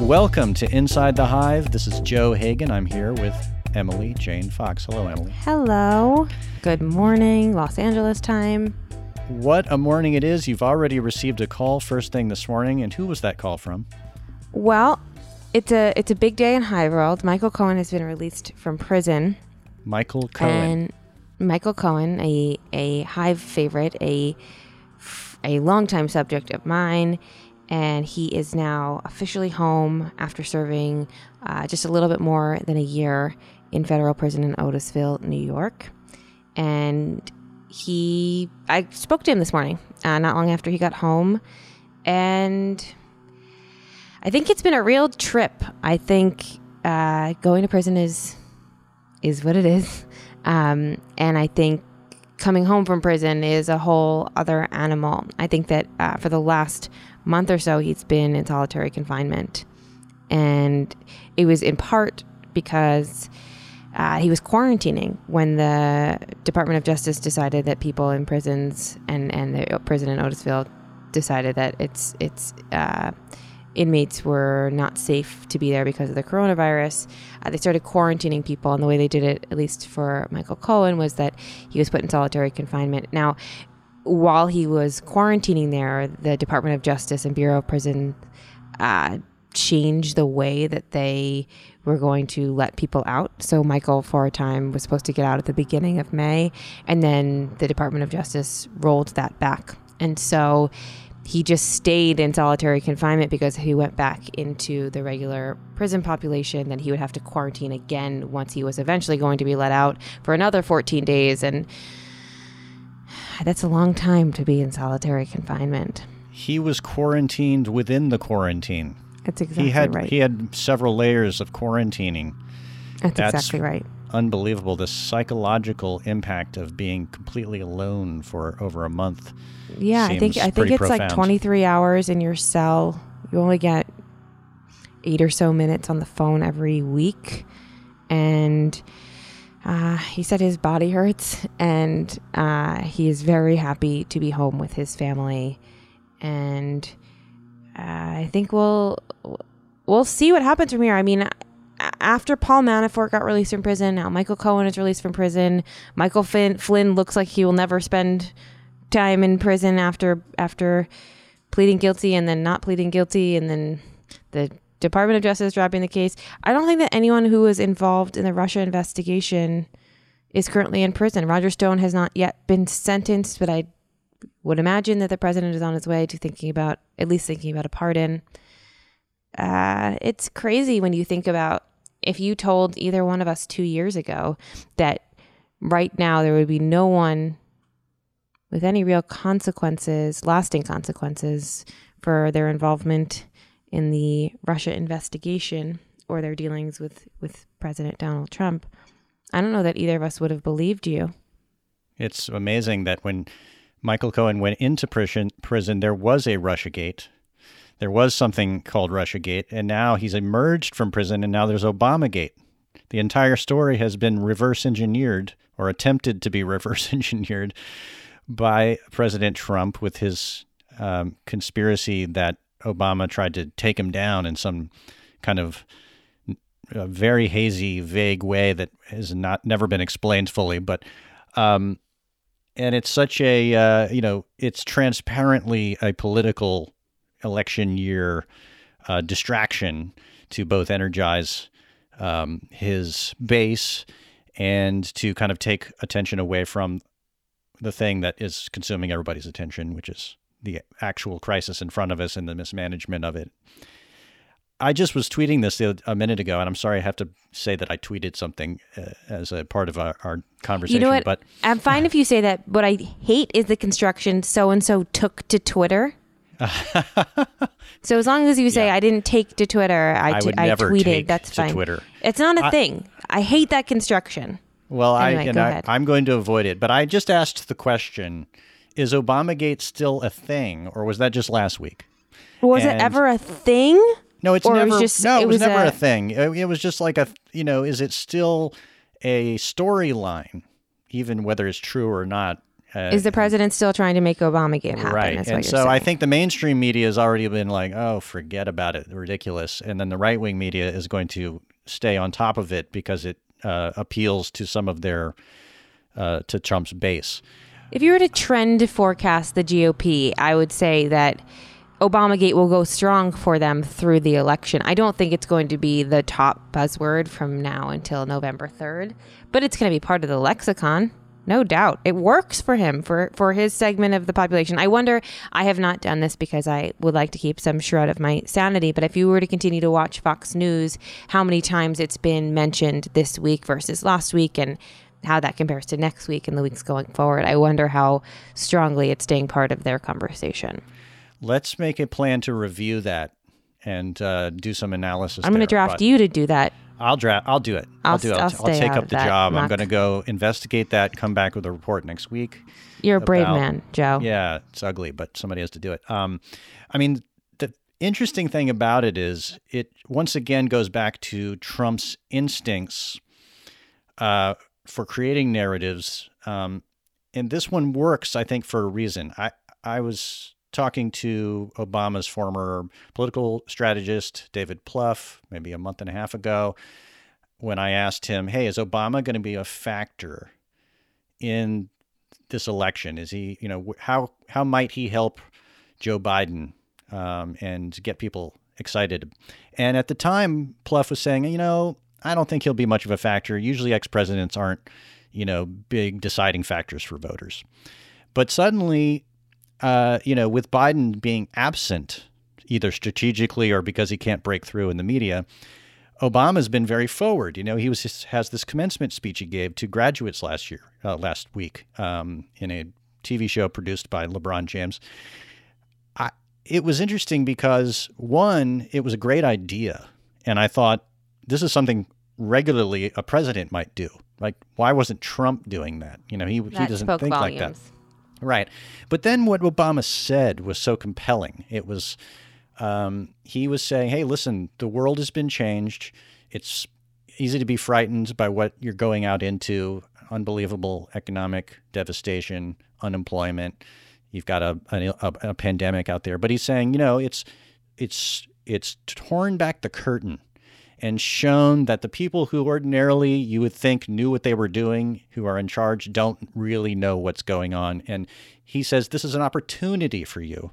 Welcome to Inside the Hive. This is Joe Hagan. I'm here with Emily Jane Fox. Hello, Emily. Hello. Good morning, Los Angeles time. What a morning it is. You've already received a call first thing this morning. And who was that call from? Well, it's a it's a big day in Hive World. Michael Cohen has been released from prison. Michael Cohen. And Michael Cohen, a a Hive favorite, a a longtime subject of mine, and he is now officially home after serving uh, just a little bit more than a year in federal prison in Otisville, New York. And he, I spoke to him this morning, uh, not long after he got home, and I think it's been a real trip. I think uh, going to prison is is what it is, um, and I think coming home from prison is a whole other animal. I think that uh, for the last month or so, he's been in solitary confinement. And it was in part because uh, he was quarantining when the Department of Justice decided that people in prisons and, and the prison in Otisville decided that it's, it's, uh, inmates were not safe to be there because of the coronavirus. Uh, they started quarantining people, and the way they did it, at least for Michael Cohen, was that he was put in solitary confinement. Now, while he was quarantining there, the Department of Justice and Bureau of Prison uh, changed the way that they were going to let people out. So Michael, for a time, was supposed to get out at the beginning of May, and then the Department of Justice rolled that back. And so he just stayed in solitary confinement because he went back into the regular prison population. Then he would have to quarantine again once he was eventually going to be let out for another 14 days. And that's a long time to be in solitary confinement. He was quarantined within the quarantine. That's exactly he had, right. He had several layers of quarantining. That's, that's exactly right. Unbelievable. The psychological impact of being completely alone for over a month. Yeah, I think I think it's profound. like 23 hours in your cell. You only get eight or so minutes on the phone every week, and uh, he said his body hurts, and uh, he is very happy to be home with his family, and uh, I think we'll we'll see what happens from here. I mean, after Paul Manafort got released from prison, now Michael Cohen is released from prison. Michael Flynn, Flynn looks like he will never spend time in prison after after pleading guilty and then not pleading guilty, and then the Department of Justice dropping the case. I don't think that anyone who was involved in the Russia investigation is currently in prison. Roger Stone has not yet been sentenced, but I would imagine that the president is on his way to thinking about, at least thinking about a pardon. Uh, it's crazy when you think about if you told either one of us two years ago that right now there would be no one with any real consequences, lasting consequences for their involvement in the Russia investigation or their dealings with, with President Donald Trump. I don't know that either of us would have believed you. It's amazing that when Michael Cohen went into prison, prison there was a Russiagate. There was something called Russiagate, and now he's emerged from prison, and now there's Obamagate. The entire story has been reverse engineered or attempted to be reverse engineered by President Trump with his um, conspiracy that Obama tried to take him down in some kind of very hazy, vague way that has not never been explained fully. But um, and it's such a uh, you know it's transparently a political election year uh, distraction to both energize um, his base and to kind of take attention away from the thing that is consuming everybody's attention, which is the actual crisis in front of us and the mismanagement of it. I just was tweeting this a minute ago, and I'm sorry I have to say that I tweeted something uh, as a part of our, our, conversation. You know what? But I'm fine if you say that. What I hate is the construction so and so took to Twitter. so as long as you say yeah. I didn't take to Twitter, I, t- I, I tweeted. that's fine. Twitter. It's not a I, thing. I hate that construction. Well, anyway, I and I, I'm going to avoid it. But I just asked the question: Is Obamagate still a thing, or was that just last week? Was and it ever a thing? No, it's or never. It was just, no, it, it was, was never a, a thing. It, it was just like a. You know, is it still a storyline, even whether it's true or not? Uh, Is the president still trying to make Obamagate happen? right. And so you're I saying. think the mainstream media has already been like, oh, forget about it, ridiculous. And then the right wing media is going to stay on top of it because it uh, appeals to some of their, uh, to Trump's base. If you were to trend forecast the GOP, I would say that Obamagate will go strong for them through the election. I don't think it's going to be the top buzzword from now until November 3rd, but it's going to be part of the lexicon. No doubt. It works for him, for, for his segment of the population. I wonder, I have not done this because I would like to keep some shred of my sanity, but if you were to continue to watch Fox News, how many times it's been mentioned this week versus last week and how that compares to next week and the weeks going forward. I wonder how strongly it's staying part of their conversation. Let's make a plan to review that and uh, do some analysis. I'm going to draft you to do that. I'll draft. I'll do it. I'll, I'll do it. I'll, I'll I'll take up the job. I'm going to go investigate that. Come back with a report next week. You're a brave man, Joe. Yeah, it's ugly, but somebody has to do it. Um, I mean, the interesting thing about it is it once again goes back to Trump's instincts uh, for creating narratives, um, and this one works, I think, for a reason. I I was talking to Obama's former political strategist David Plouffe maybe a month and a half ago when I asked him, "Hey, is Obama going to be a factor in this election? Is he, you know, how how might he help Joe Biden um, and get people excited? And at the time, Plouffe was saying, you know, I don't think he'll be much of a factor. Usually, ex presidents aren't, you know, big deciding factors for voters. But suddenly, uh, you know, with Biden being absent, either strategically or because he can't break through in the media, Obama's been very forward. You know, he was has this commencement speech he gave to graduates last year, uh, last week, um, in a TV show produced by LeBron James. I, it was interesting because one, it was a great idea, and I thought this is something regularly a president might do. Like, why wasn't Trump doing that? You know, he he doesn't think like that. Right. But then what Obama said was so compelling. It was, um, he was saying, hey, listen, the world has been changed. It's easy to be frightened by what you're going out into unbelievable economic devastation, unemployment. You've got a, a, a pandemic out there. But he's saying, you know, it's, it's, it's torn back the curtain and shown that the people who ordinarily you would think knew what they were doing, who are in charge, don't really know what's going on. And he says this is an opportunity for you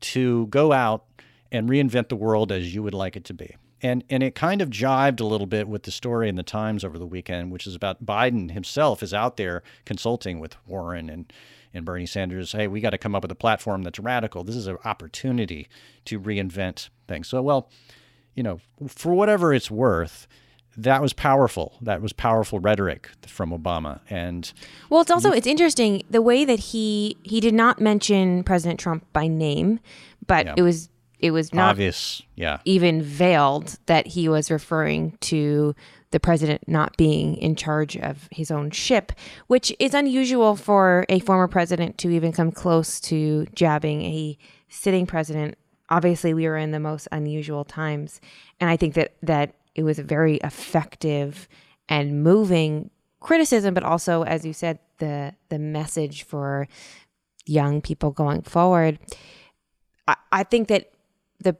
to go out and reinvent the world as you would like it to be. And and it kind of jived a little bit with the story in the Times over the weekend, which is about Biden himself is out there consulting with Warren and and Bernie Sanders. Hey, we got to come up with a platform that's radical. This is an opportunity to reinvent things. So well, you know, for whatever it's worth, that was powerful. That was powerful rhetoric from Obama. And Well, it's also it's interesting the way that he he did not mention President Trump by name, but Yeah. it was it was not obvious, yeah. even veiled that he was referring to the president not being in charge of his own ship, which is unusual for a former president to even come close to jabbing a sitting president. Obviously, we were in the most unusual times, and I think that that it was a very effective and moving criticism, but also, as you said, the the message for young people going forward. I, I think that the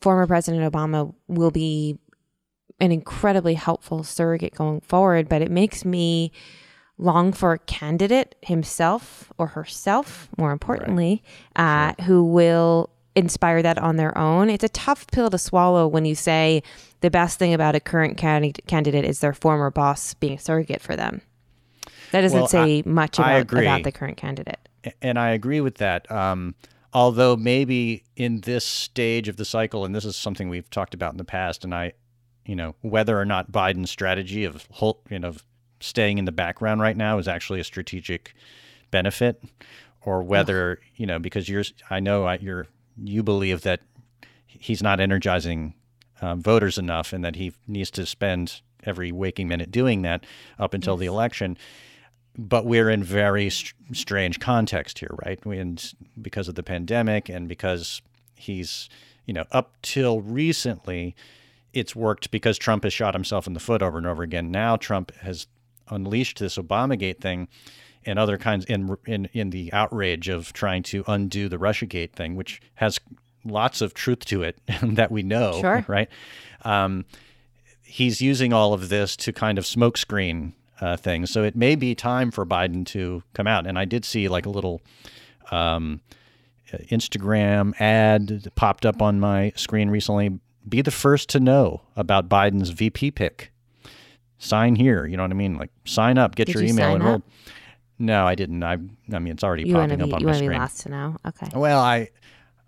former President Obama will be an incredibly helpful surrogate going forward, but it makes me long for a candidate himself or herself, more importantly, uh, who will inspire that on their own. It's a tough pill to swallow when you say the best thing about a current candidate is their former boss being a surrogate for them. That doesn't Well, say much I about, agree. about the current candidate. and I agree with that. Um, although maybe in this stage of the cycle, and this is something we've talked about in the past, and I, you know, whether or not Biden's strategy of you know, staying in the background right now is actually a strategic benefit, or whether you know, because you're, I know I, you're, you believe that he's not energizing um, voters enough, and that he needs to spend every waking minute doing that up until the election but we're in very str- strange context here, right? We, and because of the pandemic and because he's, you know, up till recently, it's worked because Trump has shot himself in the foot over and over again. Now Trump has unleashed this Obamagate thing and other kinds in in in the outrage of trying to undo the RussiaGate thing, which has lots of truth to it that we know, Sure. right? Um, he's using all of this to kind of smokescreen uh, things. So it may be time for Biden to come out. And I did see like a little um, Instagram ad that popped up on my screen recently. Be the first to know about Biden's VP pick. Sign here. You know what I mean? Like sign up, get Did your you email enrolled. up? No, I didn't. I I mean, it's already You popping be up on you my want to be screen. last to know. Okay. Well, I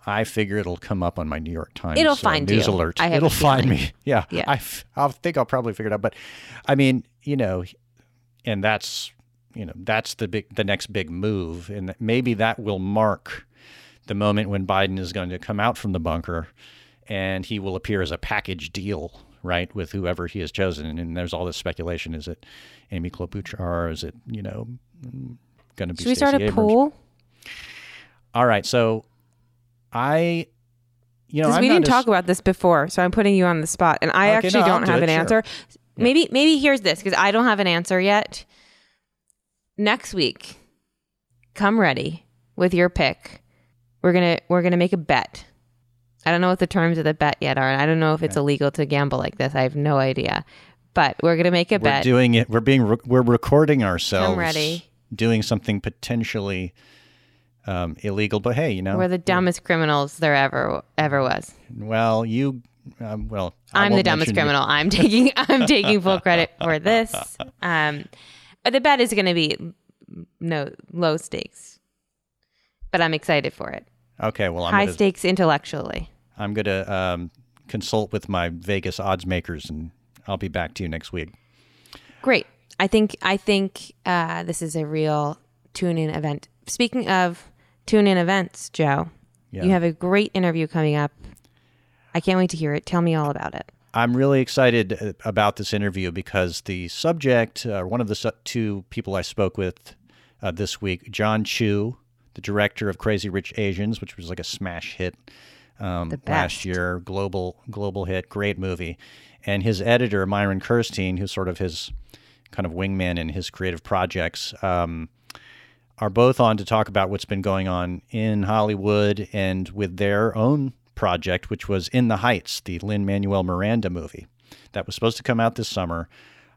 I figure it'll come up on my New York Times. It'll uh, find news you. alert. It'll find me. Yeah, Yeah. I f- I think I'll probably figure it out. But I mean, you know, and that's you know that's the big the next big move, and maybe that will mark the moment when Biden is going to come out from the bunker, and he will appear as a package deal. Right with whoever he has chosen, and there's all this speculation: is it Amy Klobuchar? Is it you know going to be? Should we start a Abrams? poll? All right, so I, you know, we didn't as- talk about this before, so I'm putting you on the spot, and I Okay, actually no, don't do have it, an sure. answer. Maybe maybe here's this because I don't have an answer yet. Next week, come ready with your pick. We're gonna we're gonna make a bet. I don't know what the terms of the bet yet are, and I don't know if it's illegal to gamble like this. I have no idea, but we're gonna make a bet. We're bet. doing it. We're being. Re- we're recording ourselves. I'm ready. Doing something potentially um, illegal, but hey, you know, we're the dumbest criminals there ever ever was. well, you, um, well, I I'm the dumbest mention you- criminal. I'm taking I'm taking full credit for this. Um, the bet is going to be no low stakes, but I'm excited for it. Okay, well, I'm High gonna, stakes intellectually. I'm gonna um, consult with my Vegas odds makers, and I'll be back to you next week. Great. I think I think uh, this is a real tune-in event. Speaking of tune-in events, Joe, Yeah. you have a great interview coming up. I can't wait to hear it. Tell me all about it. I'm really excited uh, about this interview because the subject, uh, one of the su- two people I spoke with uh, this week, Jon Chu, the director of Crazy Rich Asians, which was like a smash hit um, last year, global global hit, great movie, and his editor Myron Kerstein, who's sort of his kind of wingman in his creative projects. Um, are both on to talk about what's been going on in Hollywood and with their own project, which was In the Heights, the Lin Manuel Miranda movie that was supposed to come out this summer.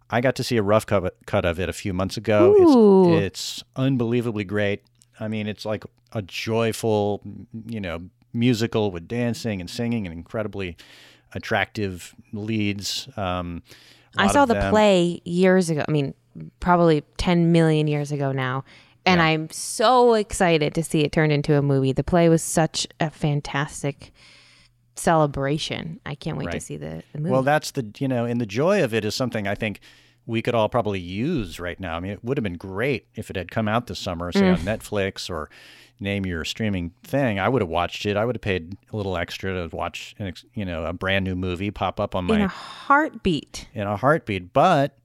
I got to see a rough cut of it a few months ago. It's it's unbelievably great. I mean, it's like a joyful, you know, musical with dancing and singing and incredibly attractive leads. Um, I saw the them- play years ago. I mean, probably 10 million years ago now. And Yeah. I'm so excited to see it turned into a movie. The play was such a fantastic celebration. I can't wait to see the, the movie. Well, that's the you know, and the joy of it is something I think we could all probably use right now. I mean, it would have been great if it had come out this summer, say on Mm. Netflix or name your streaming thing. I would have watched it. I would have paid a little extra to watch, an, ex- you know, a brand new movie pop up on my in a heartbeat. in a heartbeat. But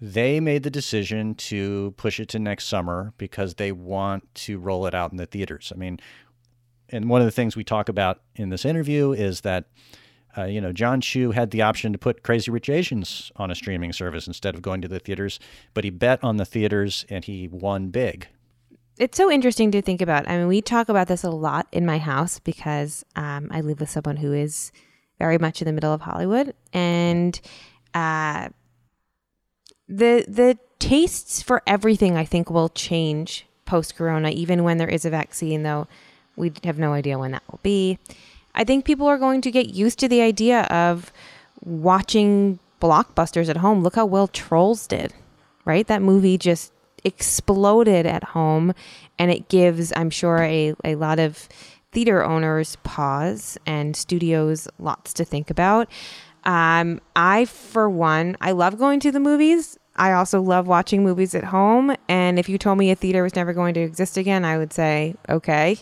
they made the decision to push it to next summer because they want to roll it out in the theaters. I mean, and one of the things we talk about in this interview is that, uh, you know, Jon Chu had the option to put Crazy Rich Asians on a streaming service instead of going to the theaters, but he bet on the theaters and he won big. It's so interesting to think about. I mean, we talk about this a lot in my house because um, I live with someone who is very much in the middle of Hollywood, and uh, the the tastes for everything I think will change post Corona, even when there is a vaccine. Though we have no idea when that will be. I think people are going to get used to the idea of watching blockbusters at home. Look how well Trolls did, right? That movie just exploded at home and it gives i'm sure a, a lot of theater owners pause and studios lots to think about um, i for one i love going to the movies i also love watching movies at home and if you told me a theater was never going to exist again i would say okay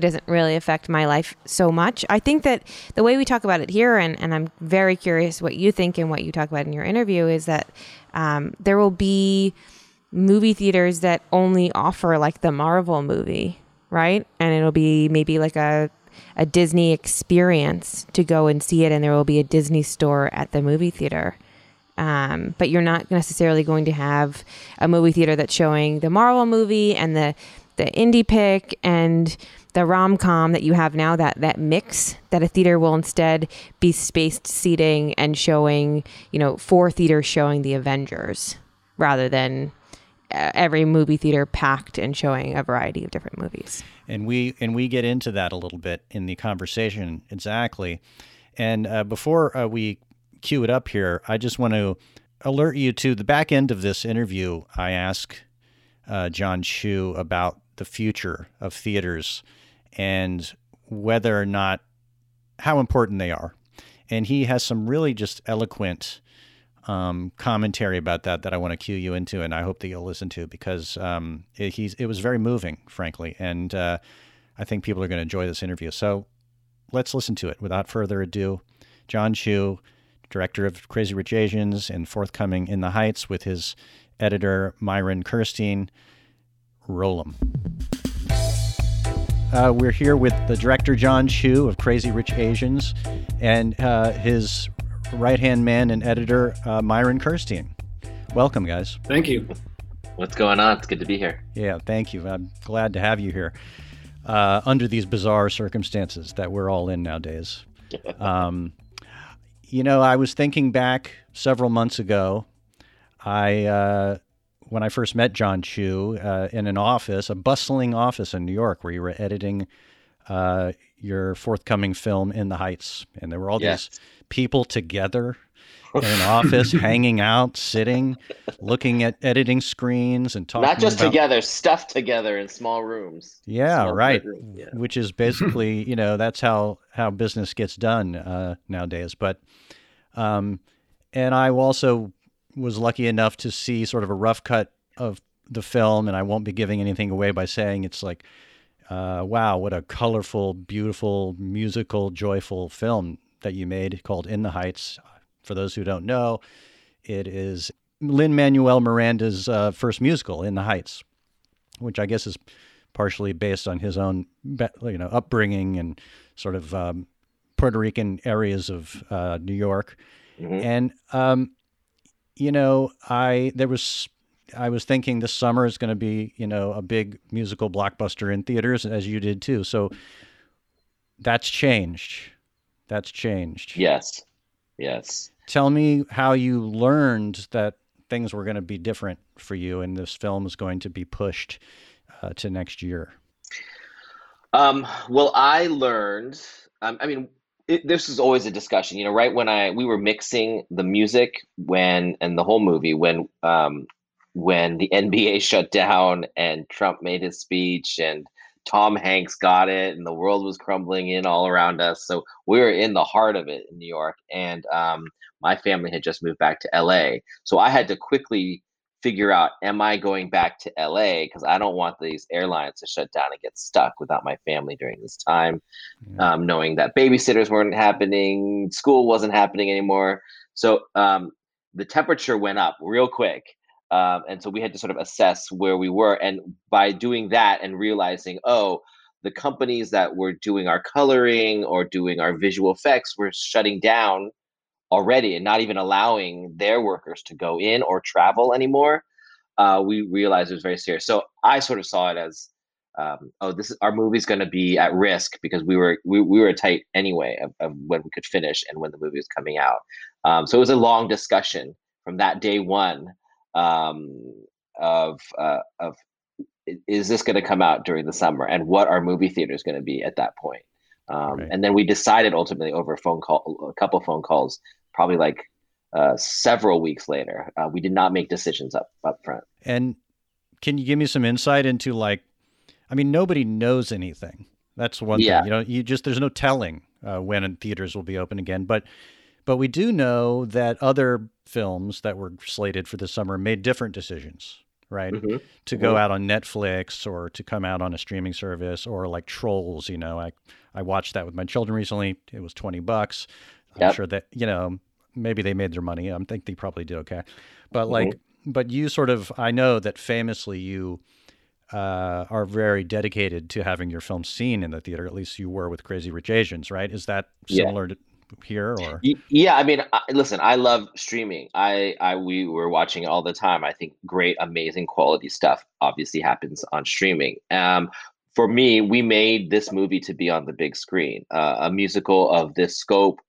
it doesn't really affect my life so much. I think that the way we talk about it here, and, and I'm very curious what you think and what you talk about in your interview, is that um, there will be movie theaters that only offer like the Marvel movie, right? And it'll be maybe like a a Disney experience to go and see it, and there will be a Disney store at the movie theater. Um, but you're not necessarily going to have a movie theater that's showing the Marvel movie and the the indie pick and the rom com that you have now, that that mix, that a theater will instead be spaced seating and showing, you know, four theaters showing the Avengers rather than uh, every movie theater packed and showing a variety of different movies. And we and we get into that a little bit in the conversation exactly. And uh, before uh, we cue it up here, I just want to alert you to the back end of this interview. I ask uh, Jon Chu about the future of theaters and whether or not how important they are. And he has some really just eloquent um, commentary about that that I want to cue you into, and I hope that you'll listen to because um, it, he's it was very moving, frankly, and uh, I think people are going to enjoy this interview. So let's listen to it without further ado. Jon Chu, director of Crazy Rich Asians, and forthcoming In the Heights with his editor Myron Kerstein. Roll 'em. Uh, we're here with the director Jon Chu of Crazy Rich Asians and uh, his right hand man and editor uh, Myron Kerstein. Welcome, guys. Thank you. What's going on? It's good to be here. Yeah, thank you. I'm glad to have you here uh, under these bizarre circumstances that we're all in nowadays. Um, you know, I was thinking back several months ago. I uh, when I first met Jon Chu uh, in an office, a bustling office in New York, where you were editing uh, your forthcoming film In the Heights, and there were all Yes. these people together in an office, hanging out, sitting, looking at editing screens, and talking. Not just about- together, stuffed together in small rooms. Yeah, Small right. yeah. Which is basically, you know, that's how how business gets done uh, nowadays. But, um, and I also was lucky enough to see sort of a rough cut of the film, and I won't be giving anything away by saying it's like, uh, wow, what a colorful, beautiful, musical, joyful film that you made called In the Heights. For those who don't know, it is Lin Manuel Miranda's uh, first musical, In the Heights, which I guess is partially based on his own, you know, upbringing and sort of um, Puerto Rican areas of uh, New York. Mhm. And um, you know, I there was I was thinking this summer is going to be you know a big musical blockbuster in theaters, as you did too. So that's changed. That's changed. Yes. Yes. Tell me how you learned that things were going to be different for you, and this film is going to be pushed uh, to next year. Um, well, I learned, um, I mean, it, this is always a discussion, you know, right when I we were mixing the music when and the whole movie when um when the NBA shut down and Trump made his speech and Tom Hanks got it and the world was crumbling in all around us. So we were in the heart of it in New York and um my family had just moved back to LA. So I had to quickly figure out am I going back to LA because I don't want these airlines to shut down and get stuck without my family during this time Yeah. um, knowing that babysitters weren't happening, school wasn't happening anymore. So um, the temperature went up real quick. Um, and so we had to sort of assess where we were. And by doing that and realizing, oh, the companies that were doing our coloring or doing our visual effects were shutting down already and not even allowing their workers to go in or travel anymore, uh, we realized it was very serious. So I sort of saw it as um, oh, this is our movie's going to be at risk because we were we, we were tight anyway of, of when we could finish and when the movie was coming out. Um, so it was a long discussion from that day one um, of uh, of is this going to come out during the summer and what our movie theater is going to be at that point. Um, Right. And then we decided ultimately over a phone call, a couple phone calls, probably like uh, several weeks later. Uh, we did not make decisions up up front. And can you give me some insight into like, I mean, nobody knows anything. That's one Yeah. thing. You know, you just there's no telling uh, when theaters will be open again. But but we do know that other films that were slated for the summer made different decisions, right? Mhm. To go out on Netflix or to come out on a streaming service or like Trolls. You know, I I watched that with my children recently. It was twenty bucks. I'm Yep. sure that you know maybe they made their money. I think they probably did okay. But like, but you sort of, I know that famously you uh, are very dedicated to having your film seen in the theater. At least you were with Crazy Rich Asians, right? Is that Yeah. similar to, here or yeah i mean I, listen i love streaming i i we were watching it all the time i think great amazing quality stuff obviously happens on streaming um for me we made this movie to be on the big screen uh, a musical of this scope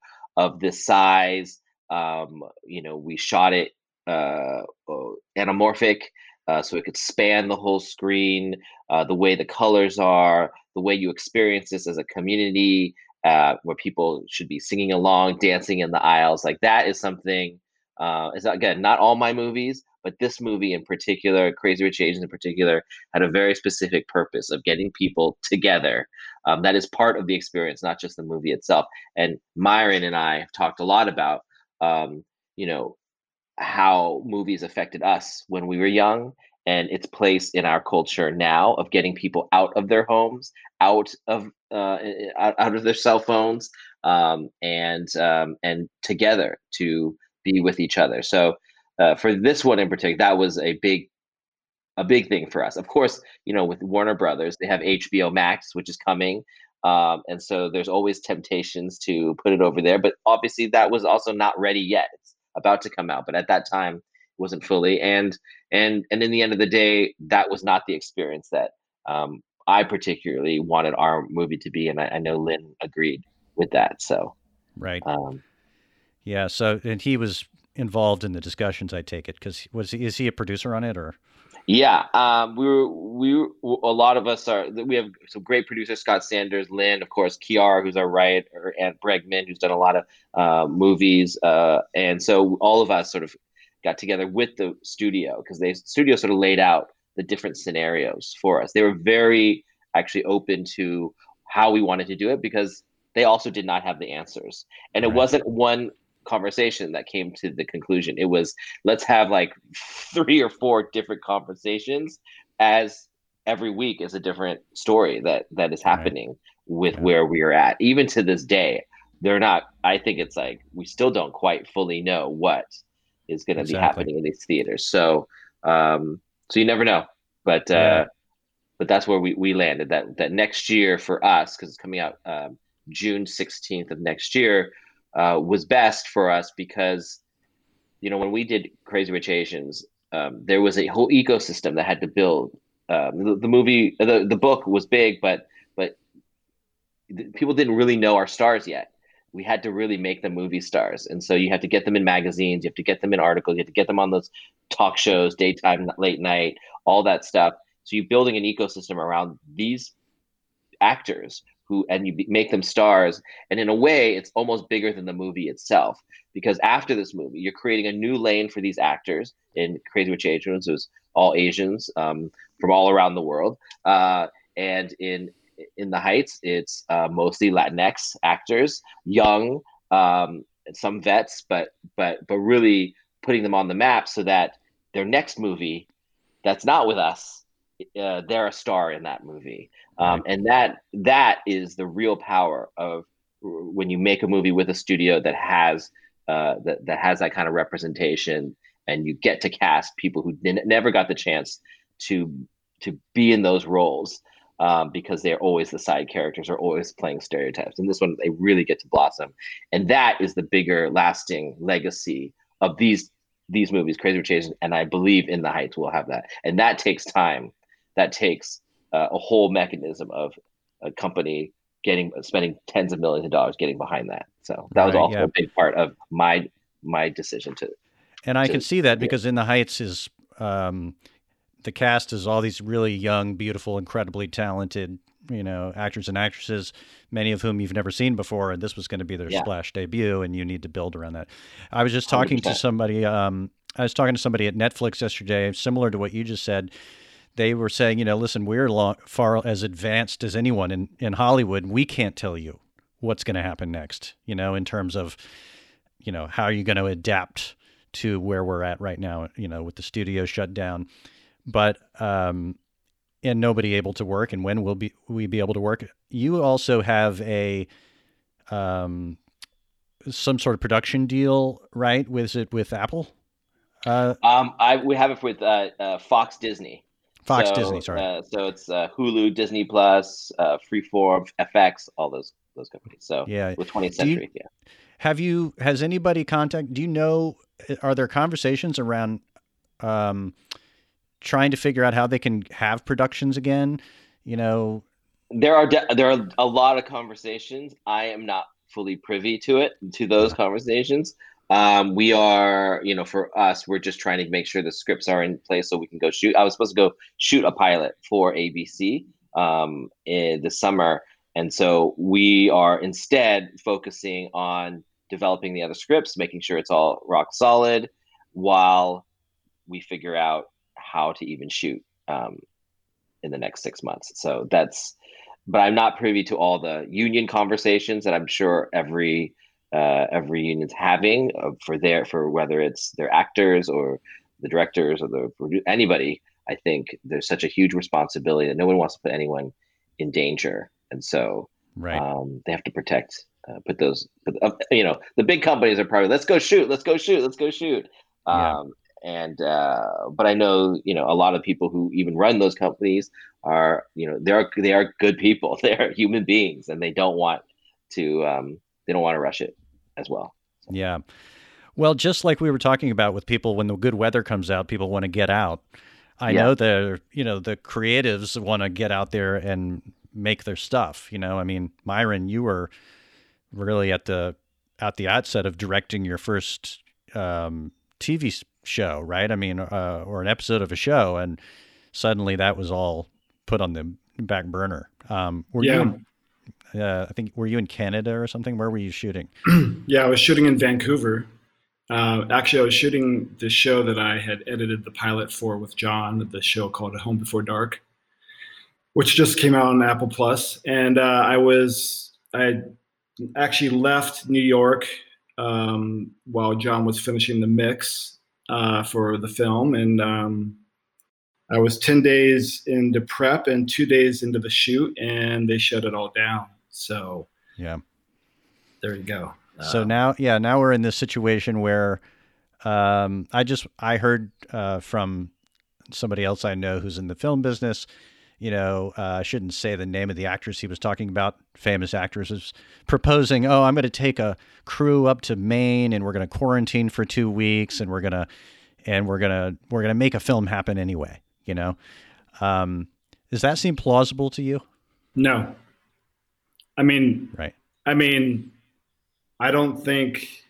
of this size um you know we shot it uh, uh anamorphic uh, so it could span the whole screen uh, the way the colors are the way you experience this as a community uh, where people should be singing along, dancing in the aisles. Like that is something. Uh, it's again not all my movies, but this movie in particular, Crazy Rich Asians in particular, had a very specific purpose of getting people together. Um, that is part of the experience, not just the movie itself. And Myron and I have talked a lot about, um, you know, how movies affected us when we were young and its place in our culture now of getting people out of their homes, out of uh, out, out of their cell phones, um, and um, and together to be with each other. So uh, for this one in particular, that was a big a big thing for us. Of course, you know, with Warner Brothers, they have HBO Max, which is coming. Um, and so there's always temptations to put it over there, but obviously that was also not ready yet. It's about to come out, but at that time, it wasn't fully and and and in the end of the day that was not the experience that um, i particularly wanted our movie to be and i, I know Lin agreed with that so right um, yeah so and he was involved in the discussions i take it because was he, is he a producer on it or yeah um, we were we were, a lot of us are we have some great producers scott sanders Lin of course Quiara who's our writer and bregman who's done a lot of uh, movies uh, and so all of us sort of got together with the studio because the studio sort of laid out the different scenarios for us. They were very actually open to how we wanted to do it because they also did not have the answers. And right. it wasn't one conversation that came to the conclusion. It was let's have like three or four different conversations as every week is a different story that that is happening right. with yeah. where we are at. Even to this day, they're not I think it's like we still don't quite fully know what is going to exactly. be happening in these theaters. So, um, so you never know, but uh, but that's where we, we landed. That that next year for us, because it's coming out um, June sixteenth of next year, uh, was best for us because, you know, when we did Crazy Rich Asians, um, there was a whole ecosystem that had to build. Um, the, the movie, the the book was big, but but people didn't really know our stars yet we had to really make them movie stars. And so you have to get them in magazines, you have to get them in articles, you have to get them on those talk shows, daytime, late night, all that stuff. So you're building an ecosystem around these actors who, and you make them stars. And in a way, it's almost bigger than the movie itself because after this movie, you're creating a new lane for these actors in Crazy Rich Asians. It was all Asians um, from all around the world. Uh, and in in the Heights, it's uh, mostly Latinx actors, young, um, some vets, but but but really putting them on the map so that their next movie, that's not with us, uh, they're a star in that movie, um, and that that is the real power of when you make a movie with a studio that has uh, that that has that kind of representation, and you get to cast people who never got the chance to to be in those roles um, because they're always the side characters are always playing stereotypes. And this one, they really get to blossom, and that is the bigger, lasting legacy of these these movies, Crazy Rich Asians, and I believe In the Heights will have that, and that takes time. That takes uh, a whole mechanism of a company getting spending tens of millions of dollars getting behind that. So that was also yeah. a big part of my my decision to. And I to, can see that because In the Heights is um, the cast is all these really young, beautiful, incredibly talented, you know, actors and actresses, many of whom you've never seen before, and this was going to be their yeah. splash debut, and you need to build around that. I was just talking 100%. to somebody. Um, I was talking to somebody at Netflix yesterday, similar to what you just said. They were saying, you know, listen, we're long, far as advanced as anyone in in Hollywood. We can't tell you what's going to happen next. You know, in terms of, you know, how are you going to adapt to where we're at right now? You know, with the studio shut down but um, and nobody able to work, and when will be we be able to work? You also have a um, some sort of production deal, right? With it with Apple? Uh, um, I we have it with uh, uh, Fox Disney. Fox so, Disney, sorry. Uh, so it's uh, Hulu, Disney Plus, uh, Freeform, FX, all those those companies. So yeah, with 20th Century, you, yeah. have you has anybody contact? Do you know? Are there conversations around um, trying to figure out how they can have productions again? You know, there are de- there are a lot of conversations. I am not fully privy to it to those conversations. Um, we are, you know, for us, we're just trying to make sure the scripts are in place so we can go shoot. I was supposed to go shoot a pilot for ABC um, in the summer, and so we are instead focusing on developing the other scripts, making sure it's all rock solid, while we figure out how to even shoot um, in the next six months. So that's, but I'm not privy to all the union conversations that I'm sure every uh, every union's having uh, for their for whether it's their actors or the directors or the anybody. I think there's such a huge responsibility that no one wants to put anyone in danger, and so right. um, they have to protect. Uh, put those, put, uh, you know, the big companies are probably let's go shoot, let's go shoot, let's go shoot. Um, and uh, but I know you know a lot of people who even run those companies are you know they are they are good people. They are human beings, and they don't want to um, they don't want to rush it as well. So. Yeah. Well, just like we were talking about with people, when the good weather comes out, people want to get out. I yeah. know the you know the creatives want to get out there and make their stuff. You know, I mean, Myron, you were really at the at the outset of directing your first um, TV show, right? I mean, uh, or an episode of a show, and suddenly that was all put on the back burner. Um, were yeah. you in, uh, I think, were you in Canada or something? Where were you shooting? yeah, I was shooting in Vancouver. Uh, actually, I was shooting the show that I had edited the pilot for with Jon, the show called Home Before Dark, which just came out on Apple Plus. And uh, I was, I actually left New York um, while Jon was finishing the mix uh, for the film, and um, I was ten days into prep and two days into the shoot, and they shut it all down. So yeah, there you go. So um, now, yeah, now we're in this situation where um, I just I heard uh, from somebody else I know who's in the film business you know, uh, I shouldn't say the name of the actress he was talking about, famous actresses, proposing, oh, I'm going to take a crew up to Maine and we're going to quarantine for two weeks and we're going to, and we're going to, we're going to make a film happen anyway, you know? Um, does that seem plausible to you? No. I mean, right. I mean, I don't think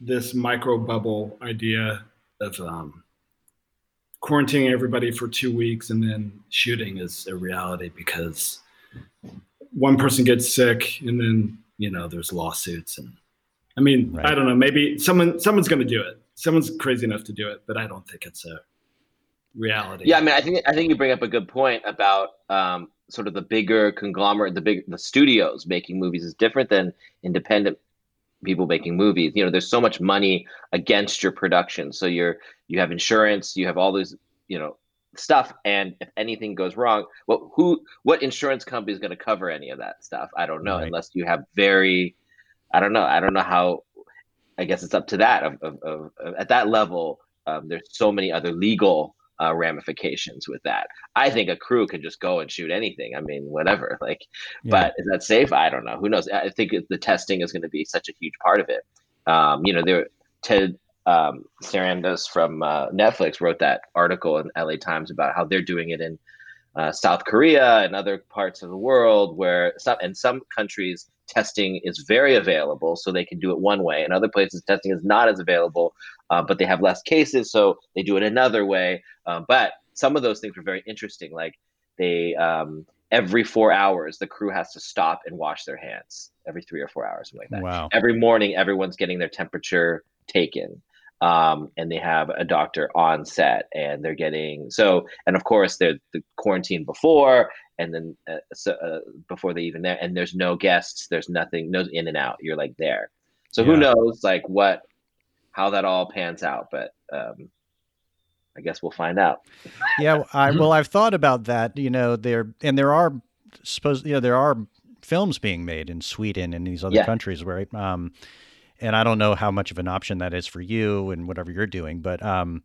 this micro bubble idea of, um, quarantining everybody for two weeks and then shooting is a reality because one person gets sick and then you know there's lawsuits and i mean right. i don't know maybe someone someone's going to do it someone's crazy enough to do it but i don't think it's a reality yeah i mean i think i think you bring up a good point about um, sort of the bigger conglomerate the big the studios making movies is different than independent people making movies. You know there's so much money against your production. So you're you have insurance you have all these you know stuff. And if anything goes wrong what who what insurance company is going to cover any of that stuff? I don't know right. unless you have very i don't know i don't know how i guess it's up to that. Of, of, of, of at that level um, there's so many other legal uh, ramifications with that. I think a crew can just go and shoot anything. I mean, whatever. Like, yeah. but is that safe? I don't know. Who knows? I think the testing is going to be such a huge part of it. Um, you know, there Ted um, Sarandos from uh, Netflix wrote that article in LA Times about how they're doing it in uh, South Korea and other parts of the world where some in some countries testing is very available, so they can do it one way. In other places, testing is not as available, uh, but they have less cases, so they do it another way. Uh, but some of those things were very interesting. Like they um, every four hours, the crew has to stop and wash their hands every three or four hours, something like that. Wow. Every morning, everyone's getting their temperature taken. Um, and they have a doctor on set and they're getting so and of course they're the quarantine before and then uh, so, uh, before they even there and there's no guests there's nothing no in and out you're like there so yeah. who knows like what how that all pans out but um i guess we'll find out yeah i well i've thought about that you know there and there are suppose you know there are films being made in sweden and these other yeah. countries right um and i don't know how much of an option that is for you and whatever you're doing but um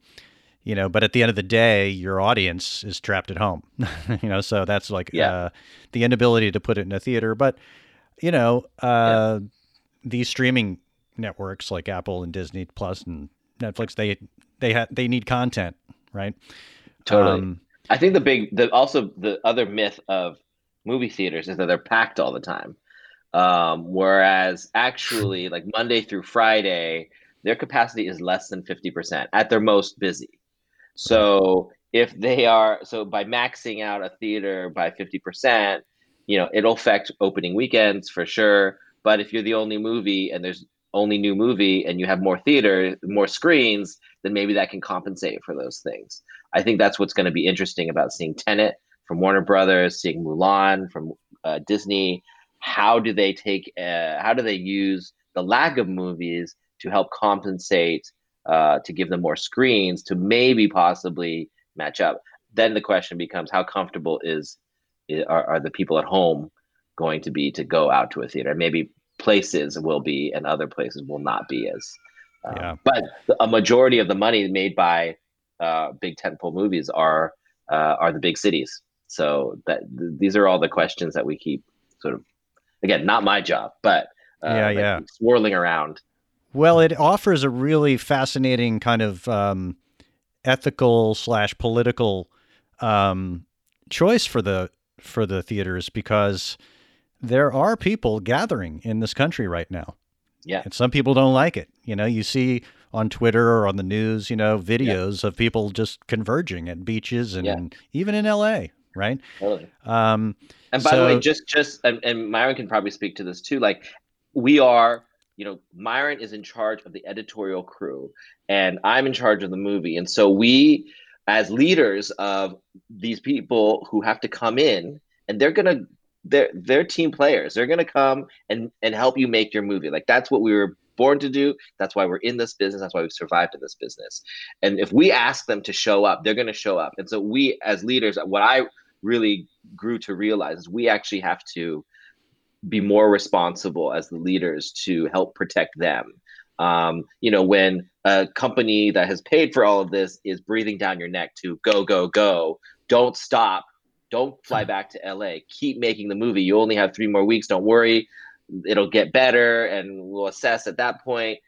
you know but at the end of the day your audience is trapped at home you know so that's like yeah. uh, the inability to put it in a theater but you know uh, yeah. these streaming networks like Apple and Disney Plus and Netflix, they they ha- they need content, right? Totally. Um, I think the big, the also the other myth of movie theaters is that they're packed all the time. Um, whereas actually, like Monday through Friday, their capacity is less than 50% at their most busy. So if they are, so by maxing out a theater by 50%, you know, it'll affect opening weekends for sure. But if you're the only movie and there's only new movie and you have more theater, more screens, then maybe that can compensate for those things. I think that's what's going to be interesting about seeing Tenet from Warner Brothers, seeing Mulan from uh, Disney. How do they take? Uh, how do they use the lack of movies to help compensate? Uh, to give them more screens to maybe possibly match up. Then the question becomes: How comfortable is are, are the people at home going to be to go out to a theater? Maybe places will be, and other places will not be as. Um, yeah. But a majority of the money made by uh, big tentpole movies are uh, are the big cities. So that th- these are all the questions that we keep sort of again, not my job, but uh, yeah, yeah, swirling around. Well, it offers a really fascinating kind of um, ethical slash political um, choice for the for the theaters because there are people gathering in this country right now. Yeah. And some people don't like it. You know, you see on Twitter or on the news, you know, videos yeah. of people just converging at beaches and, yeah. even in LA, right? Totally. Um, and by so, the way, just just and, and Myron can probably speak to this too. Like we are, you know, Myron is in charge of the editorial crew, and I'm in charge of the movie, and so we, as leaders of these people who have to come in, and they're gonna they're they're team players. They're gonna come and and help you make your movie. Like that's what we were born to do. That's why we're in this business. That's why we've survived in this business. And if we ask them to show up, they're gonna show up. And so we as leaders, what I really grew to realize is we actually have to be more responsible as the leaders to help protect them. Um, you know, when a company that has paid for all of this is breathing down your neck to go, go, go, don't stop don't fly hmm. back to LA. Keep making the movie. You only have three more weeks. Don't worry. It'll get better and we'll assess at that point.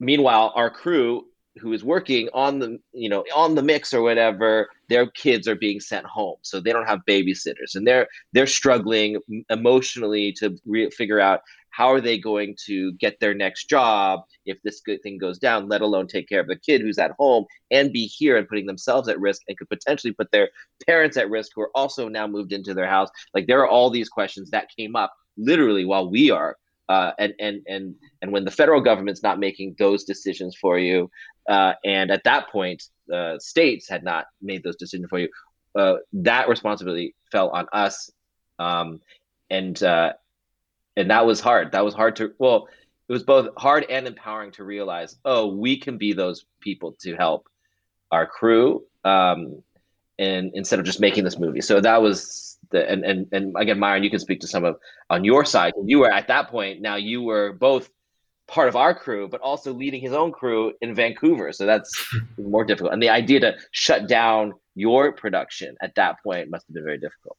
Meanwhile, our crew who is working on the you know on the mix or whatever their kids are being sent home so they don't have babysitters and they're they're struggling emotionally to re- figure out how are they going to get their next job if this good thing goes down, let alone take care of the kid who's at home and be here and putting themselves at risk and could potentially put their parents at risk who are also now moved into their house. Like there are all these questions that came up literally while we are uh, and and and and when the federal government's not making those decisions for you, uh, and at that point, the states had not made those decisions for you, uh, that responsibility fell on us, um, and uh, and that was hard. That was hard to well, it was both hard and empowering to realize, oh, we can be those people to help our crew, um, and instead of just making this movie. So that was the and and and again, Myron, you can speak to some of on your side. You were at that point. Now you were both part of our crew, but also leading his own crew in Vancouver. So that's more difficult. And the idea to shut down your production at that point must have been very difficult.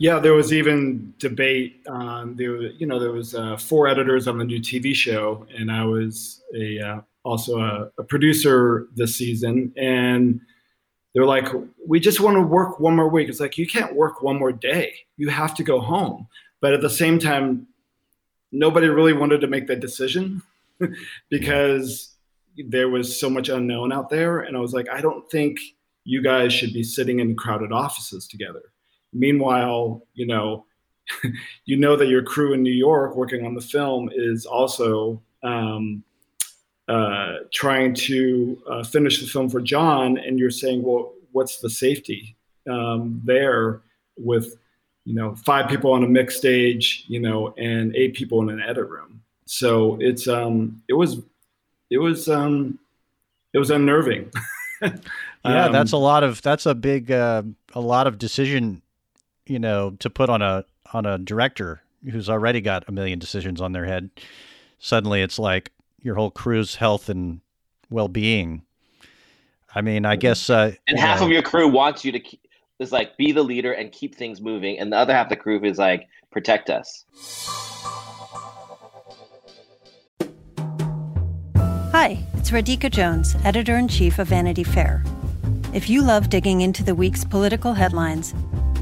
Yeah, there was even debate. Um, there, you know, there was uh, four editors on the new TV show, and I was a uh, also a, a, producer this season. And they're like, "We just want to work one more week." It's like you can't work one more day. You have to go home. But at the same time, nobody really wanted to make that decision because there was so much unknown out there. And I was like, I don't think you guys should be sitting in crowded offices together Meanwhile, you know, you know that your crew in New York working on the film is also um, uh, trying to uh, finish the film for Jon, and you're saying, well, what's the safety um, there with you know five people on a mix stage, you know, and eight people in an edit room? So it's um, it was it was um, it was unnerving. yeah, um, that's a lot of that's a big uh, a lot of decision you know, to put on a on a director who's already got a million decisions on their head, suddenly it's like your whole crew's health and well-being. I mean, I mm-hmm. guess. Uh, and half know, of your crew wants you to keep, is like be the leader and keep things moving, and the other half of the crew is like protect us. Hi, it's Radhika Jones, editor in chief of Vanity Fair. If you love digging into the week's political headlines,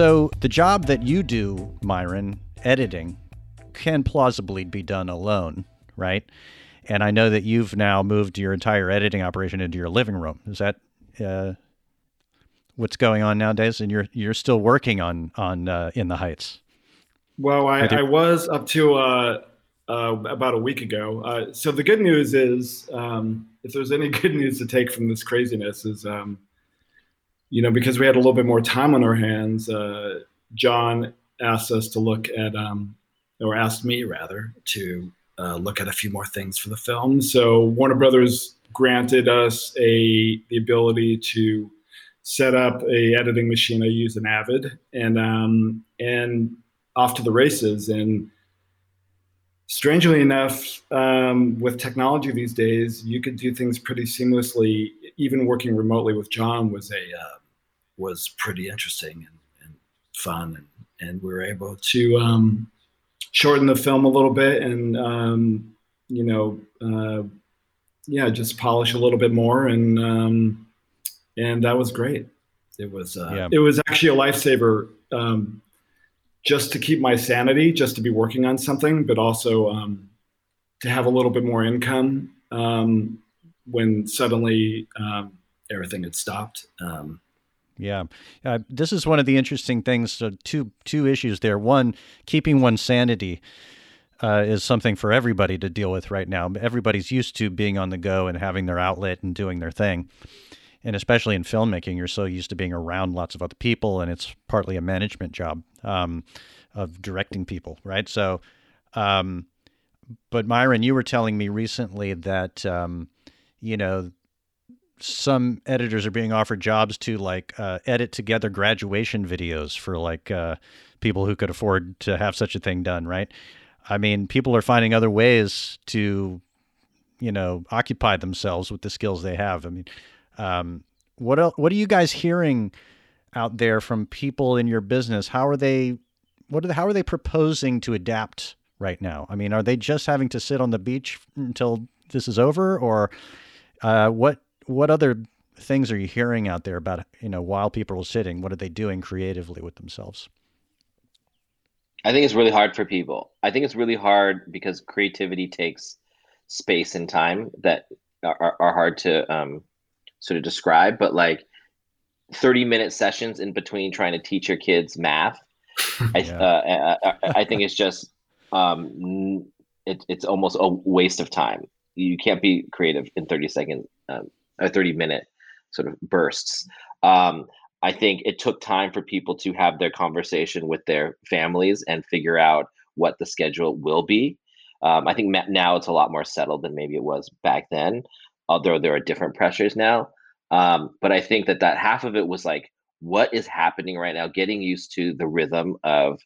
So, the job that you do, Myron, editing, can plausibly be done alone, right? And I know that you've now moved your entire editing operation into your living room. Is that uh, what's going on nowadays? And you're you're still working on on uh, in the Heights. Well, I, I was up to uh, uh, about a week ago. Uh, so the good news is, um, if there's any good news to take from this craziness, is um, you know, because we had a little bit more time on our hands, uh, Jon asked us to look at, um, or asked me rather, to uh, look at a few more things for the film. So Warner Brothers granted us a the ability to set up a editing machine. I use an Avid, and um, and off to the races. And strangely enough, um, with technology these days, you could do things pretty seamlessly. Even working remotely with Jon was a uh, was pretty interesting and, and fun, and, and, we were able to um, shorten the film a little bit, and um, you know, uh, yeah, just polish a little bit more, and um, and that was great. It was uh, yeah. it was actually a lifesaver um, just to keep my sanity, just to be working on something, but also um, to have a little bit more income um, when suddenly um, everything had stopped. Um, yeah, uh, this is one of the interesting things. So two two issues there. One, keeping one's sanity uh, is something for everybody to deal with right now. Everybody's used to being on the go and having their outlet and doing their thing. And especially in filmmaking, you're so used to being around lots of other people, and it's partly a management job um, of directing people, right? So, um, but Myron, you were telling me recently that um, you know some editors are being offered jobs to like uh, edit together graduation videos for like uh, people who could afford to have such a thing done, right? I mean, people are finding other ways to, you know, occupy themselves with the skills they have. I mean, um, what else, what are you guys hearing out there from people in your business? How are they? What are they, how are they proposing to adapt right now? I mean, are they just having to sit on the beach until this is over, or uh, what what other things are you hearing out there about you know while people are sitting what are they doing creatively with themselves i think it's really hard for people i think it's really hard because creativity takes space and time that are, are hard to um, sort of describe but like 30 minute sessions in between trying to teach your kids math I, uh, I, I, think it's just um, it, it's almost a waste of time you can't be creative in 30 second um, or 30 minute sort of bursts. Um, I think it took time for people to have their conversation with their families and figure out what the schedule will be. Um, I think now it's a lot more settled than maybe it was back then, although there are different pressures now. Um, but I think that that half of it was like, what is happening right now? Getting used to the rhythm of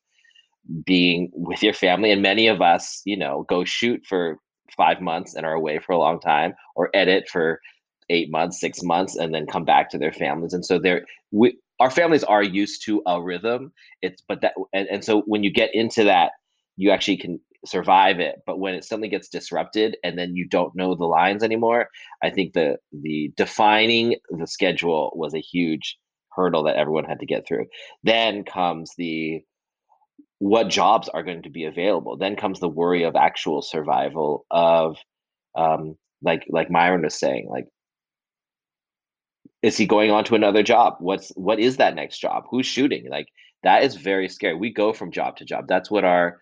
being with your family, and many of us, you know, go shoot for five months and are away for a long time, or edit for eight months, six months, and then come back to their families. And so they're we our families are used to a rhythm. It's but that and, and so when you get into that, you actually can survive it. But when it suddenly gets disrupted and then you don't know the lines anymore, I think the the defining the schedule was a huge hurdle that everyone had to get through. Then comes the what jobs are going to be available. Then comes the worry of actual survival of um, like like Myron was saying, like is he going on to another job what's what is that next job who's shooting like that is very scary we go from job to job that's what our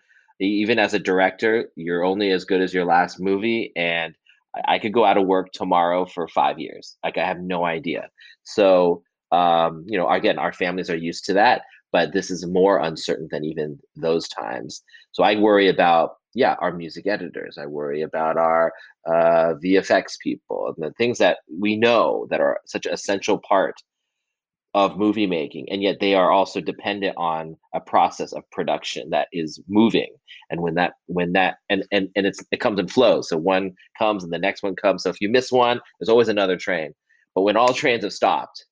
even as a director you're only as good as your last movie and i, I could go out of work tomorrow for five years. Like i have no idea. So um, you know again our families are used to that but this is more uncertain than even those times. So i worry about yeah, our music editors. I worry about our uh, VFX people and the things that we know that are such an essential part of movie making and yet they are also dependent on a process of production that is moving. And when that when that and and, and it's it comes in flows so one comes and the next one comes. So if you miss one there's always another train. But when all trains have stopped